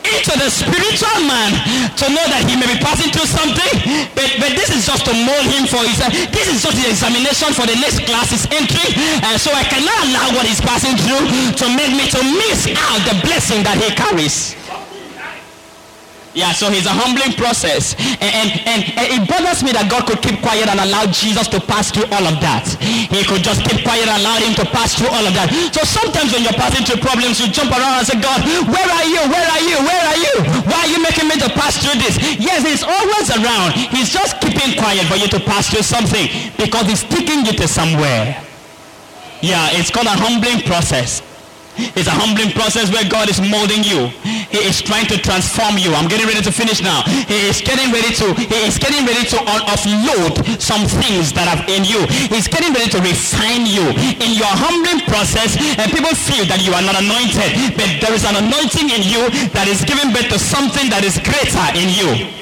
Into the spiritual man to know that he may be passing through something but, but this is just to mold him for his uh, this is just the examination for the next class is entry uh, so I cannot allow what he's passing through to make me to miss out the blessing that he carries yeah, so it's a humbling process. And, and, and, and, it bothers me that God could keep quiet and allow Jesus to pass through all of that. He could just keep quiet and allow him to pass through all of that. So sometimes when you're passing through problems, you jump around and say, God, where are you? Where are you? Where are you? Why are you making me to pass through this? Yes, he's always around. He's just keeping quiet for you to pass through something because he's taking you to somewhere. Yeah, it's called a humbling process. It's a humbling process where God is molding you. He is trying to transform you. I'm getting ready to finish now. He is getting ready to he is getting ready to offload some things that are in you. He's getting ready to refine you in your humbling process and people feel that you are not anointed but there is an anointing in you that is giving birth to something that is greater in you.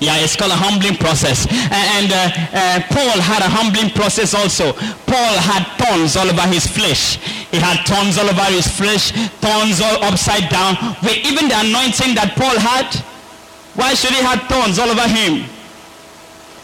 Yeah, it's called a humbling process. And uh, uh, Paul had a humbling process also. Paul had thorns all over his flesh. He had thorns all over his flesh, thorns all upside down. With even the anointing that Paul had, why should he have thorns all over him?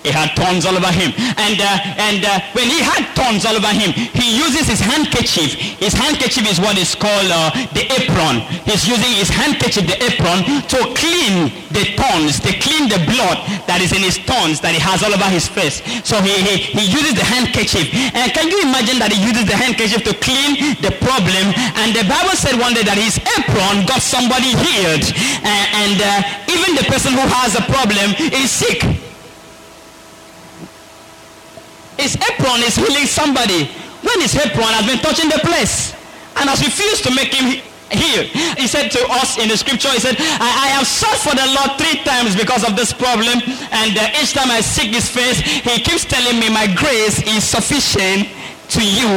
He had thorns all over him. And, uh, and uh, when he had thorns all over him, he uses his handkerchief. His handkerchief is what is called uh, the apron. He's using his handkerchief, the apron, to clean the thorns, to clean the blood that is in his thorns that he has all over his face. So he, he, he uses the handkerchief. And can you imagine that he uses the handkerchief to clean the problem? And the Bible said one day that his apron got somebody healed. and uh, even the person who has a problem is sick. His apron is healing somebody when his apron has been touching the place and has refused to make him heal. He said to us in the scripture, he said, I, I have sought for the Lord three times because of this problem and uh, each time I seek his face, he keeps telling me my grace is sufficient to you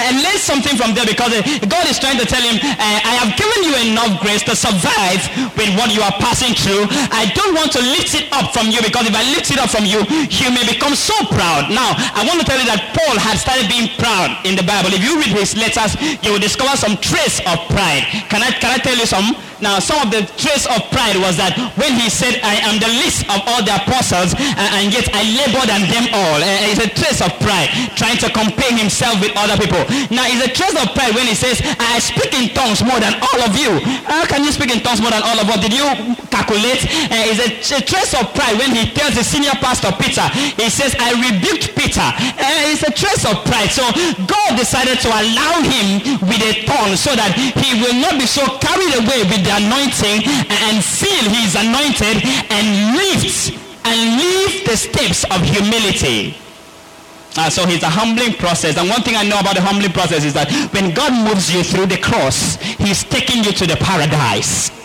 and learn something from there because uh, God is trying to tell him, uh, I have given you enough grace to survive with what you are passing through. I don't want to lift it up from you because if I lift it up from you, you may become so proud. Now, I want to tell you that Paul had started being proud in the Bible. If you read his letters, you will discover some trace of pride. Can I, can I tell you some? Now, some of the trace of pride was that when he said, I am the least of all the apostles, and, and yet I labor than them all. Uh, it's a trace of pride, trying to compare himself with other people. Now, it's a trace of pride when he says, I speak in tongues more than all of you. How can you speak in tongues more than all of us? Did you calculate? Uh, it's a, a, trace of pride when he tells the senior pastor, Peter, he says, I rebuked Peter. Uh, it's a trace of pride. So God decided to allow him with a tongue so that he will not be so carried away with the anointing and feel he is anointed and lift and leave the steps of humility. Uh, so it's a humbling process. And one thing I know about the humbling process is that when God moves you through the cross, he's taking you to the paradise.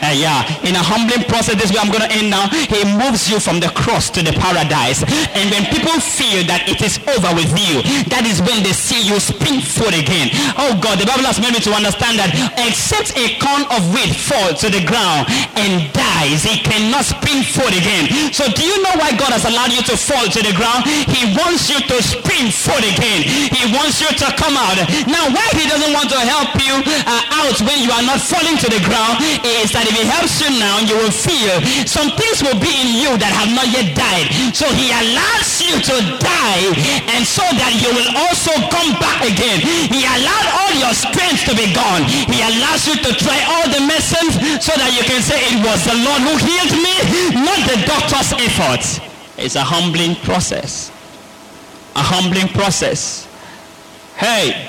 Uh, yeah, in a humbling process, this is where I'm going to end now. He moves you from the cross to the paradise. And when people feel that it is over with you, that is when they see you spring forth again. Oh God, the Bible has made me to understand that except a corn of wheat fall to the ground and dies, he cannot spring forth again. So do you know why God has allowed you to fall to the ground? He wants you to spring forth again. He wants you to come out. Now, why he doesn't want to help you uh, out when you are not falling to the ground is that if he helps you now, you will feel some things will be in you that have not yet died. So he allows you to die and so that you will also come back again. He allowed all your strength to be gone. He allows you to try all the medicines so that you can say it was the Lord who healed me, not the doctor's efforts. It's a humbling process. A humbling process. Hey,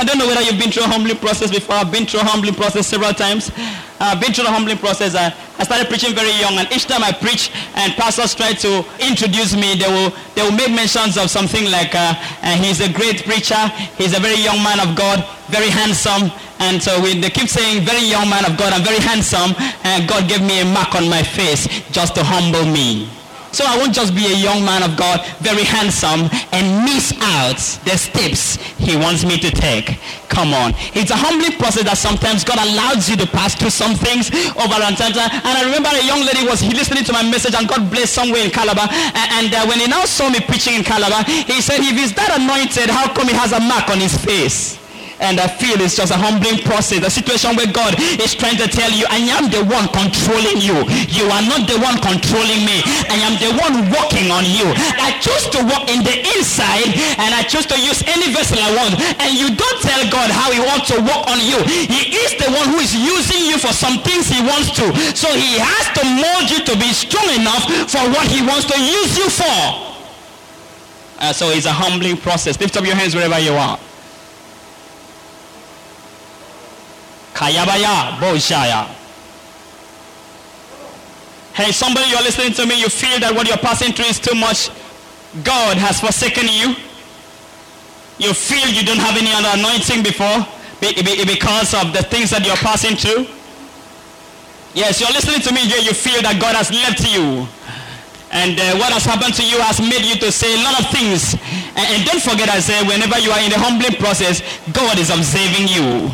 I don't know whether you've been through a humbling process before. I've been through a humbling process several times. I've been through a humbling process. I, I started preaching very young, and each time I preach and pastors try to introduce me, they will, they will make mentions of something like, uh, uh, he's a great preacher, he's a very young man of God, very handsome, and so we, they keep saying, very young man of God, I'm very handsome, and God gave me a mark on my face just to humble me. So I won't just be a young man of God, very handsome, and miss out the steps he wants me to take. Come on. It's a humbling process that sometimes God allows you to pass through some things over and time. And I remember a young lady was listening to my message and God blessed somewhere in Calabar. And, and uh, when he now saw me preaching in Calabar, he said, if he's that anointed, how come he has a mark on his face? And I feel it's just a humbling process, a situation where God is trying to tell you, I am the one controlling you. You are not the one controlling me. I am the one working on you. I choose to walk in the inside and I choose to use any vessel I want. And you don't tell God how he wants to work on you. He is the one who is using you for some things he wants to. So he has to mold you to be strong enough for what he wants to use you for. Uh, so it's a humbling process. Lift up your hands wherever you are. Kayabaya Boshaya. Hey, somebody you're listening to me, you feel that what you're passing through is too much. God has forsaken you. You feel you don't have any other anointing before because of the things that you're passing through. Yes, you're listening to me here, you feel that God has left you. And uh, what has happened to you has made you to say a lot of things. And, and don't forget I say, whenever you are in the humbling process, God is observing you.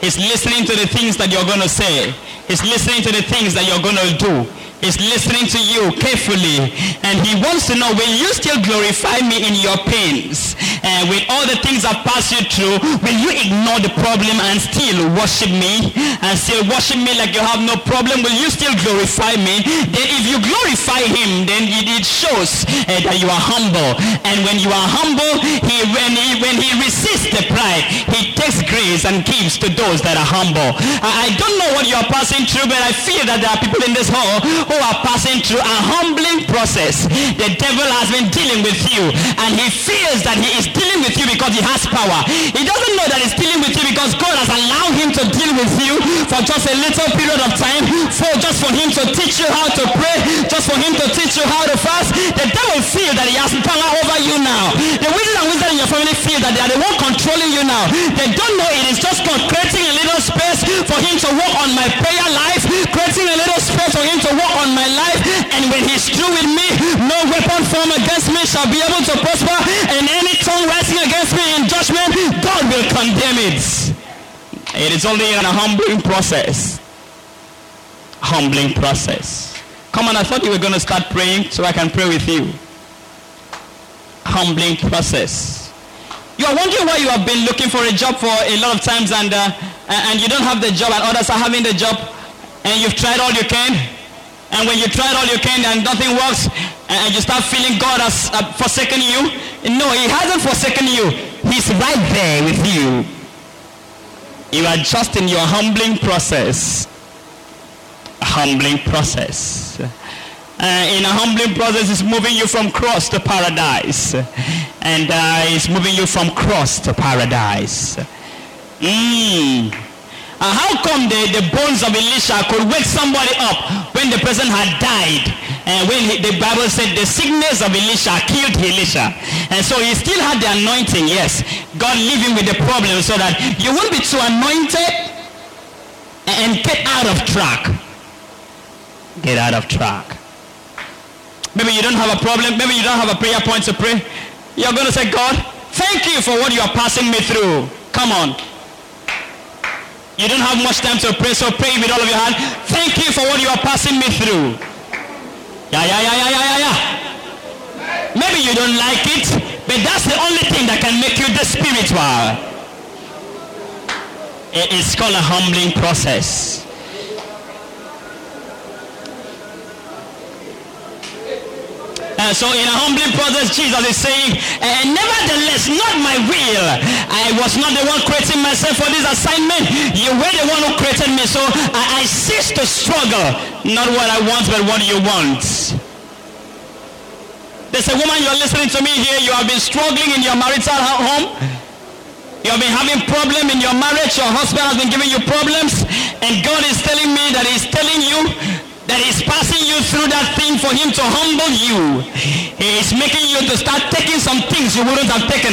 He's listening to the things that you're going to say. He's listening to the things that you're going to do is listening to you carefully and he wants to know will you still glorify me in your pains? And with all the things I've passed you through will you ignore the problem and still worship me? And still worship me like you have no problem will you still glorify me? Then if you glorify him then it, it shows uh, that you are humble. And when you are humble he when he when he resists the pride he takes grace and gives to those that are humble. I, I don't know what you are passing through but I feel that there are people in this hall who are passing through a humbling process. The devil has been dealing with you and he feels that he is dealing with you because he has power. He doesn't know that he's dealing with you because God has allowed him to deal with you for just a little period of time, for just for him to teach you how to pray, just for him to teach you how to fast. The devil feels that he has power over you now. The wizard and wizard in your family feel that they are the one controlling you now. They don't know it is just creating a little space for him to work on my prayer life, creating a little space for him to work on my life and when he's through with me no weapon formed against me shall be able to prosper and any tongue rising against me in judgment God will condemn it. It is only in a humbling process. Humbling process. Come on I thought you were going to start praying so I can pray with you. Humbling process. You are wondering why you have been looking for a job for a lot of times and uh, and you don't have the job and others are having the job and you've tried all you can and when you tried all you can and nothing works and you start feeling God has uh, forsaken you. No, he hasn't forsaken you. He's right there with you. You are just in your humbling process. A humbling process. Uh, in a humbling process is moving you from cross to paradise. And uh, it's moving you from cross to paradise. Mm. Uh, how come the, the bones of Elisha could wake somebody up when the person had died? And when he, the Bible said the sickness of Elisha killed Elisha. And so he still had the anointing, yes. God leave him with the problem so that you won't be too anointed and get out of track. Get out of track. Maybe you don't have a problem. Maybe you don't have a prayer point to pray. You're going to say, God, thank you for what you are passing me through. Come on. You don't have much time to pray, so pray with all of your heart. Thank you for what you are passing me through. Yeah, yeah, yeah, yeah, yeah, yeah. Maybe you don't like it, but that's the only thing that can make you the spiritual. It's called a humbling process. Uh, so in a humbling process, Jesus is saying, and nevertheless, not my will. I was not the one creating myself for this assignment. You were the one who created me. So I, I cease to struggle. Not what I want, but what you want. There's a woman you're listening to me here. You have been struggling in your marital home. You have been having problem in your marriage. Your husband has been giving you problems. And God is telling me that he's telling you that is passing you through that thing for him to humble you. He is making you to start taking some things you wouldn't have taken.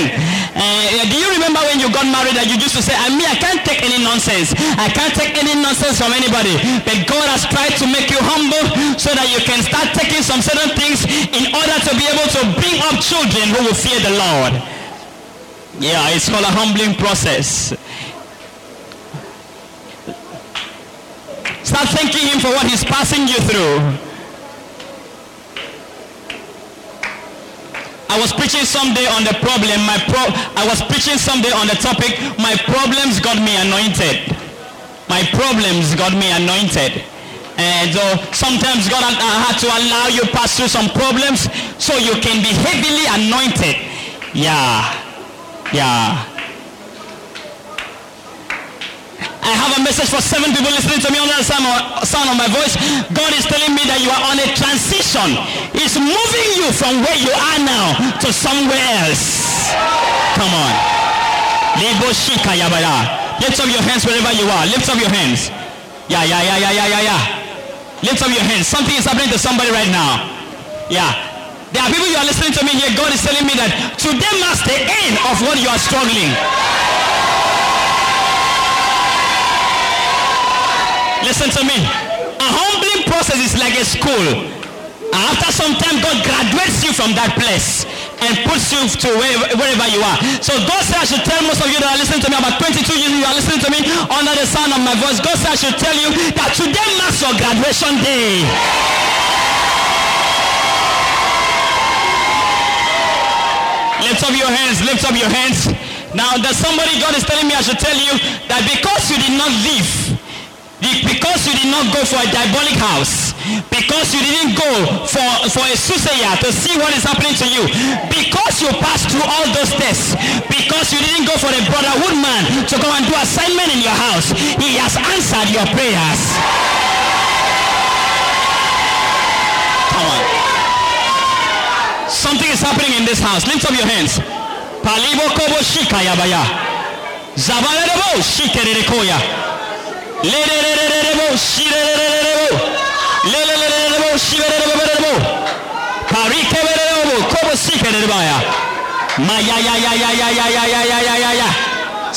Uh, do you remember when you got married that you used to say, I mean, I can't take any nonsense. I can't take any nonsense from anybody. But God has tried to make you humble so that you can start taking some certain things in order to be able to bring up children who will fear the Lord. Yeah, it's called a humbling process. Start thanking him for what he's passing you through. I was preaching someday on the problem. My pro- I was preaching someday on the topic. My problems got me anointed. My problems got me anointed. And so sometimes God had to allow you pass through some problems so you can be heavily anointed. Yeah. Yeah. I have a message for seven people listening to me on the sound of my voice. God is telling me that you are on a transition. He's moving you from where you are now to somewhere else. Come on. Lift up your hands wherever you are. Lift up your hands. Yeah, yeah, yeah, yeah, yeah, yeah, yeah. Lift up your hands. Something is happening to somebody right now. Yeah. There are people you are listening to me here. God is telling me that today marks the end of what you are struggling. Listen to me. A humbling process is like a school. After some time, God graduates you from that place and puts you to wherever, wherever you are. So God said I should tell most of you that are listening to me, about 22 years you are listening to me under the sound of my voice. God said I should tell you that today marks your graduation day. Lift up your hands, lift up your hands. Now there's somebody God is telling me I should tell you that because you did not leave because you did not go for a diabolic house, because you didn't go for, for a soothsayer to see what is happening to you, because you passed through all those tests, because you didn't go for a brotherhood man to go and do assignment in your house, he has answered your prayers. Come on. Something is happening in this house. Lift up your hands. Palibo kobo shika yabaya. Zabalebo shikererekoya.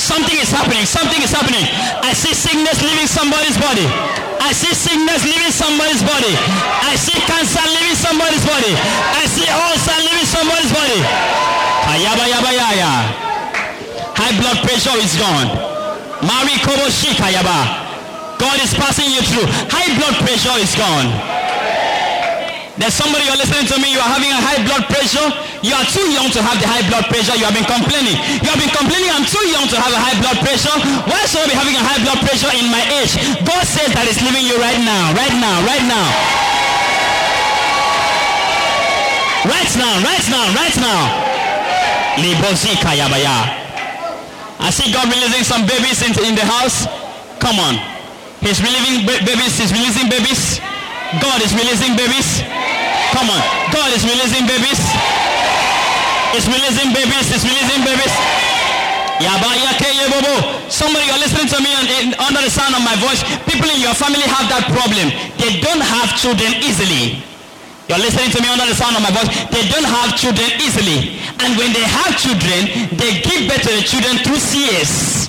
Something is happening. Something is happening. I see sickness leaving somebody's body. I see sickness leaving somebody's body. I see cancer leaving somebody's body. I see ulcer leaving somebody's body. High blood pressure is gone. Mari Kobo Shikayaba. God is passing you through. High blood pressure is gone. There's somebody you're listening to me, you are having a high blood pressure. You are too young to have the high blood pressure. You have been complaining. You have been complaining, I'm too young to have a high blood pressure. Why should I be having a high blood pressure in my age? God says that it's leaving you right now, right now, right now. Right now, right now, right now. I see God releasing some babies in the house. Come on. He's releasing babies. He's releasing babies. God is releasing babies. Come on. God is releasing babies. He's releasing babies. He's releasing babies. Somebody you're listening to me and, and under the sound of my voice. People in your family have that problem. They don't have children easily. You're listening to me under the sound of my voice. They don't have children easily. And when they have children, they give birth to the children through CS.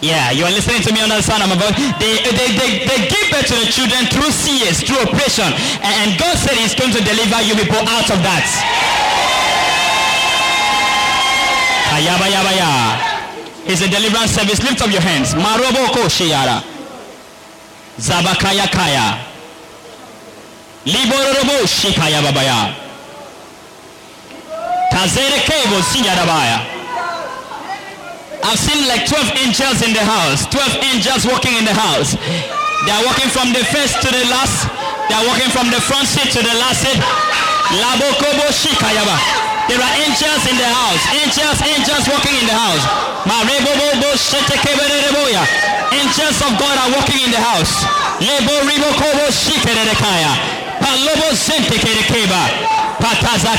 Yeah, you are listening to me under the sound of my voice. They, they, they, they give birth to the children through CS, through operation. And, God said he's going to deliver you people out of that. Ayaba yaba ya. It's a deliverance service. Lift up your hands. Maroboko shiyara. Zabakaya kaya. Libororobo shikaya babaya. Tazere kebo siyarabaya. I've seen like 12 angels in the house. 12 angels walking in the house. They are walking from the first to the last. They are walking from the front seat to the last seat. Labokobo shikayaba. There are angels in the house. Angels, angels walking in the house. Angels of God are walking in the house. Lebo ribokobo shikerekaya. Palobo sentekerekeba. Pataza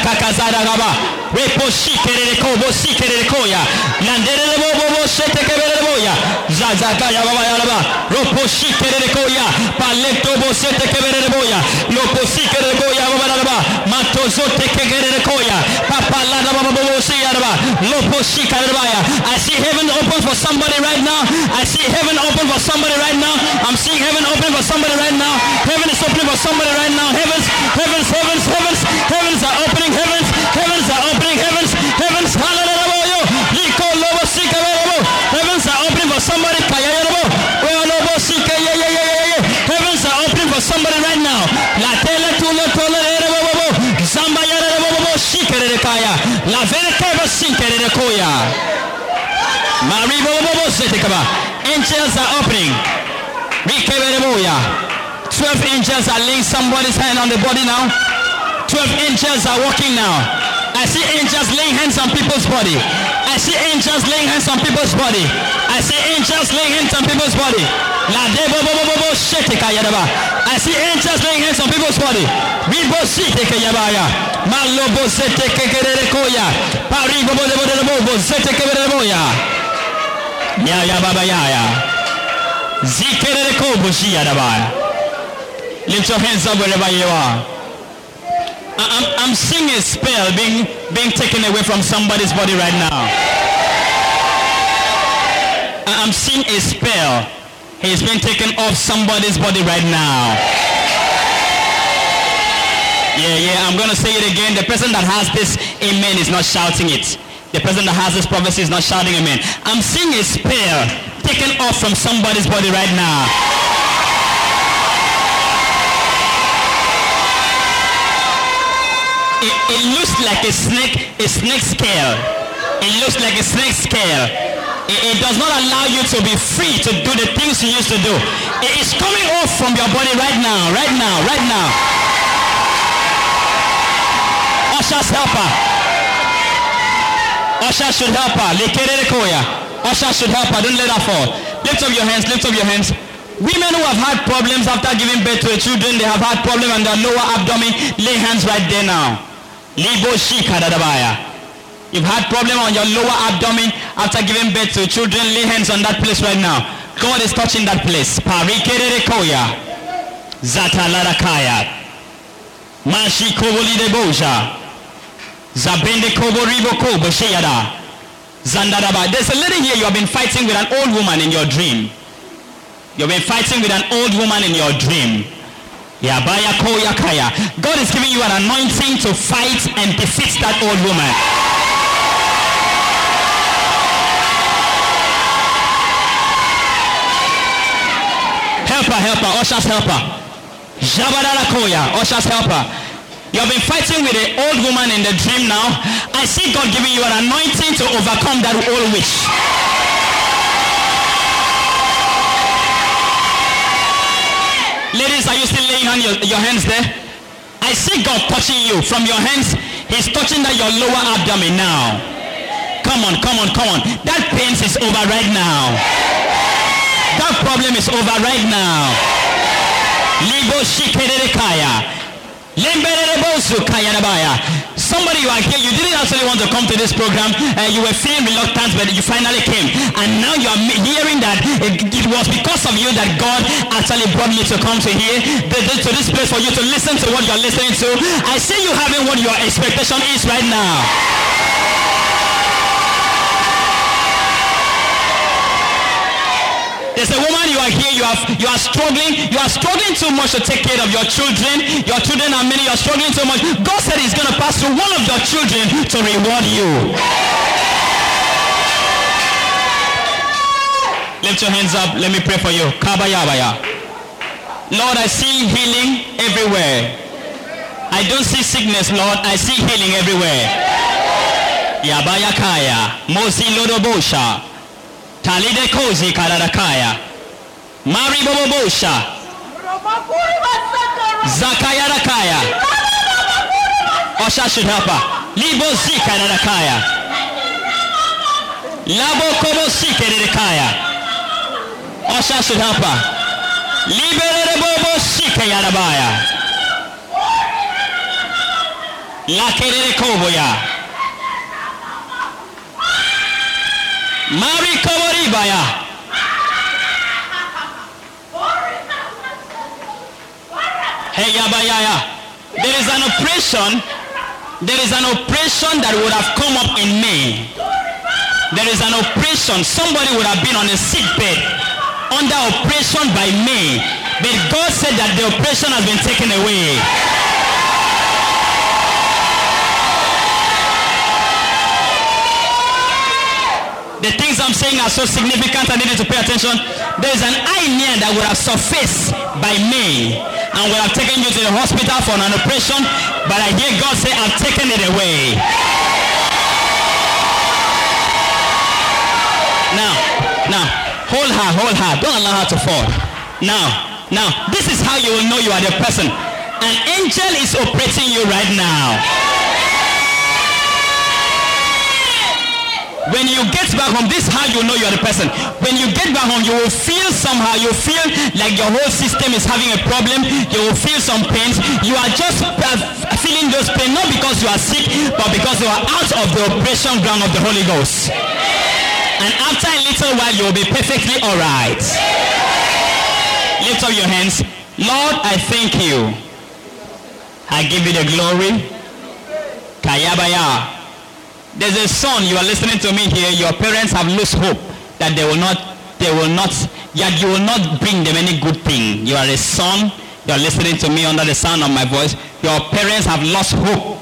kakazara gaba. Repo shikerekobo shikerekoya. Landerebobobo shetekebereboya. Zazakaya baba yalaba. Ropo shikerekoya. Paletobo shetekebereboya. Lopo shikerekoya baba yalaba. Matozo tekegerekoya. Papa lada baba bobo shiyaraba. Lopo shikerebaya. I see heaven open for somebody right now. I see heaven open for somebody right now. I'm seeing heaven open for somebody right now. Heaven is opening for somebody right now. Heavens, heavens, heavens, heavens, heavens are opening. Heavens Angels are opening. Rikebereboya. 12 angels are laying somebody's hand on the body now. 12 angels are walking now. I see angels laying hands on people's body. I see angels laying hands on people's body. I see angels laying hands on people's body. I see angels laying hands on people's body. Ribo site kayabaya. Malo bo sete kekerere koya. Pari bo bo bo bo bo bo sete boya. Baba. Lift your hands up wherever you are. I'm, I'm seeing a spell being, being taken away from somebody's body right now. I'm seeing a spell. He's been taken off somebody's body right now. Yeah, yeah, I'm to say it again. The person that has this amen is not shouting it. The person that has this prophecy is not shouting amen. I'm seeing a spell taken off from somebody's body right now. it, it looks like a snake, a snake scale. It looks like a snake scale. It, it does not allow you to be free to do the things you used to do. It is coming off from your body right now, right now, right now. Usher's helper. Usher should help her. Usher should help her. Don't let her fall. Lift up your hands. Lift up your hands. Women who have had problems after giving birth to children, they have had problems on their lower abdomen. Lay hands right there now. Libo dadabaya. You've had problem on your lower abdomen after giving birth to children. Lay hands on that place right now. God is touching that place. Parikerere koya. Zatalarakaya. Mashi koboli de boja. Zabende kobo kobo sheyada. There's a lady here you have been fighting with an old woman in your dream. You've been fighting with an old woman in your dream. Yabaya koya kaya. God is giving you an anointing to fight and defeat that old woman. Helper, helper, Usher's helper. Jabadara koya, Usher's helper. You have been fighting with an old woman in the dream now. I see God giving you an anointing to overcome that old witch. Ladies, are you still laying on your, your hands there? I see God touching you from your hands He's touching that your lower abdomen now. Come on, come on, come on. That pain is over right now. That problem is over right now. Libo. Somebody you are here, you didn't actually want to come to this program. Uh, you were feeling reluctant, but you finally came. And now you are hearing that it, it was because of you that God actually brought me to come to here, to this place for you to listen to what you're listening to. I see you having what your expectation is right now. There's a woman you are here, you are, you are struggling, you are struggling too much to take care of your children. Your children are many, you are struggling too much. God said he's going to pass through one of your children to reward you. Lift your hands up. Let me pray for you. Lord, I see healing everywhere. I don't see sickness, Lord. I see healing everywhere. Yabayakaya. Mosi Lodobosha. talidekozi kararakaya. Maribobobosha zakayarakaya oshashirapa libozikararakaya labokobosikererekaya oshashirapa libererebobosikeyarabaya lakererekoboya ya. Mari Kawaribaya. Hey Yabayaya. There is an operation. There is an operation that would have come up in me. There is an operation. Somebody would have been on a sick bed under operation by me. But God said that the operation has been taken away. The things I'm saying are so significant I needed to pay attention. There is an idea that would have surfaced by me and would have taken you to the hospital for an operation, but I hear God say, I've taken it away. Now, now, hold her, hold her. Don't allow her to fall. Now, now, this is how you will know you are the person. An angel is operating you right now. When you get back home, this is how you know you are the person. When you get back home, you will feel somehow, you feel like your whole system is having a problem. You will feel some pains. You are just uh, feeling those pains, not because you are sick, but because you are out of the operation ground of the Holy Ghost. And after a little while, you will be perfectly alright. Lift up your hands. Lord, I thank you. I give you the glory. Kayabaya. There's a son, you are listening to me here, your parents have lost hope that they will not, they will not, yet you will not bring them any good thing. You are a son, you are listening to me under the sound of my voice. Your parents have lost hope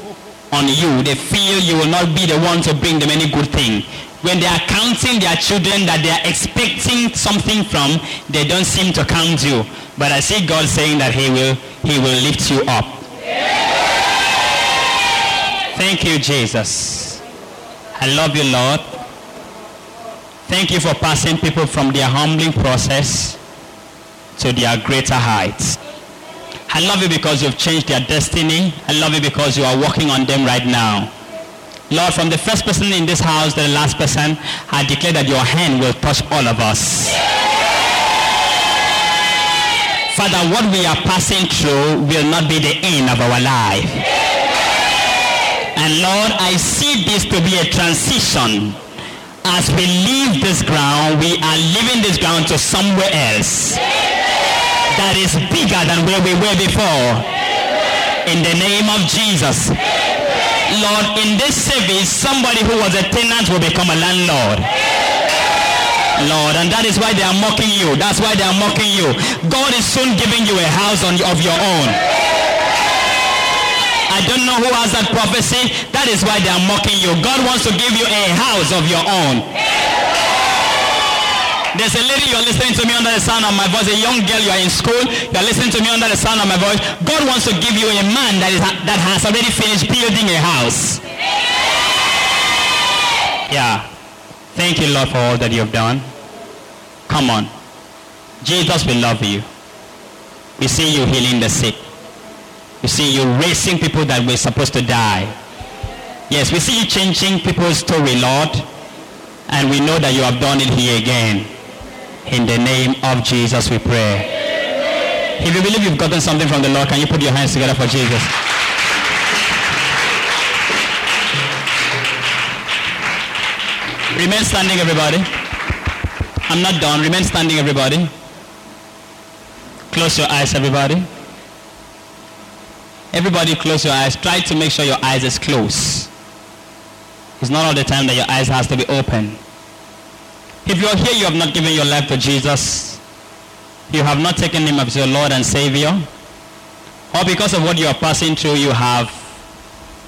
on you. They feel you will not be the one to bring them any good thing. When they are counting their children that they are expecting something from, they don't seem to count you. But I see God saying that he will, he will lift you up. Thank you, Jesus. I love you, Lord. Thank you for passing people from their humbling process to their greater heights. I love you because you've changed their destiny. I love you because you are working on them right now. Lord, from the first person in this house to the last person, I declare that your hand will touch all of us. Father, what we are passing through will not be the end of our life. And Lord, I see this to be a transition. As we leave this ground, we are leaving this ground to somewhere else that is bigger than where we were before. In the name of Jesus. Lord, in this service, somebody who was a tenant will become a landlord. Lord, and that is why they are mocking you. That's why they are mocking you. God is soon giving you a house on, of your own. I don't know who has that prophecy. That is why they are mocking you. God wants to give you a house of your own. There's a lady you're listening to me under the sound of my voice, a young girl, you are in school, you're listening to me under the sound of my voice. God wants to give you a man that, is, that has already finished building a house. Yeah. Thank you, Lord, for all that you've done. Come on. Jesus will love you. We see you healing the sick. You see, you're raising people that were supposed to die. Yes, we see you changing people's story, Lord. And we know that you have done it here again. In the name of Jesus we pray. If you believe you've gotten something from the Lord, can you put your hands together for Jesus? Remain standing, everybody. I'm not done. Remain standing, everybody. Close your eyes, everybody. Everybody close your eyes. Try to make sure your eyes is closed. It's not all the time that your eyes has to be open. If you're here, you have not given your life to Jesus. You have not taken him as your Lord and Savior. Or because of what you are passing through, you have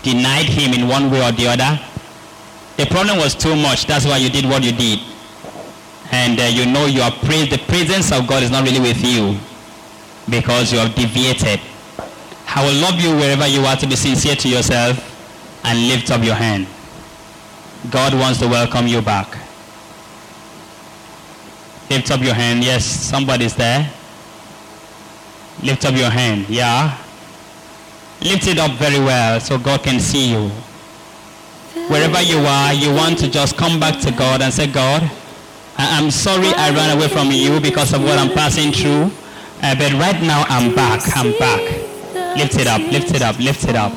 denied him in one way or the other. The problem was too much. That's why you did what you did. And uh, you know you are praised. The presence of God is not really with you because you have deviated. I will love you wherever you are to be sincere to yourself and lift up your hand. God wants to welcome you back. Lift up your hand. Yes, somebody's there. Lift up your hand. Yeah. Lift it up very well so God can see you. Wherever you are, you want to just come back to God and say, God, I'm sorry I ran away from you because of what I'm passing through. Uh, but right now I'm back. I'm back. Lift it up. Lift it up. Lift it up.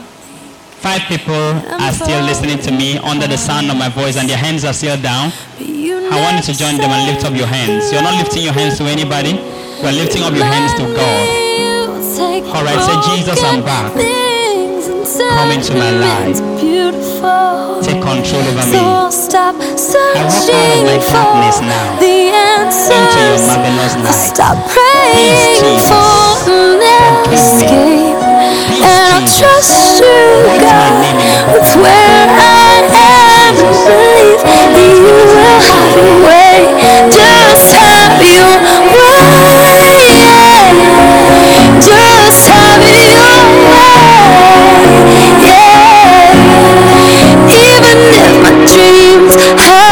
Five people are still listening to me under the sound of my voice and their hands are still down. I want you to join them and lift up your hands. You're not lifting your hands to anybody. You're lifting up your hands to God. All right, say, "Jesus, I'm back. Come into my life. Take control over me. I walk out of searching my for darkness now the into your marvelous light. stop praying Jesus. Forgive me. And I trust you, God. of where I am. Believe that you will have your way. Just have your way. Just have your way. Yeah. Even if my dreams have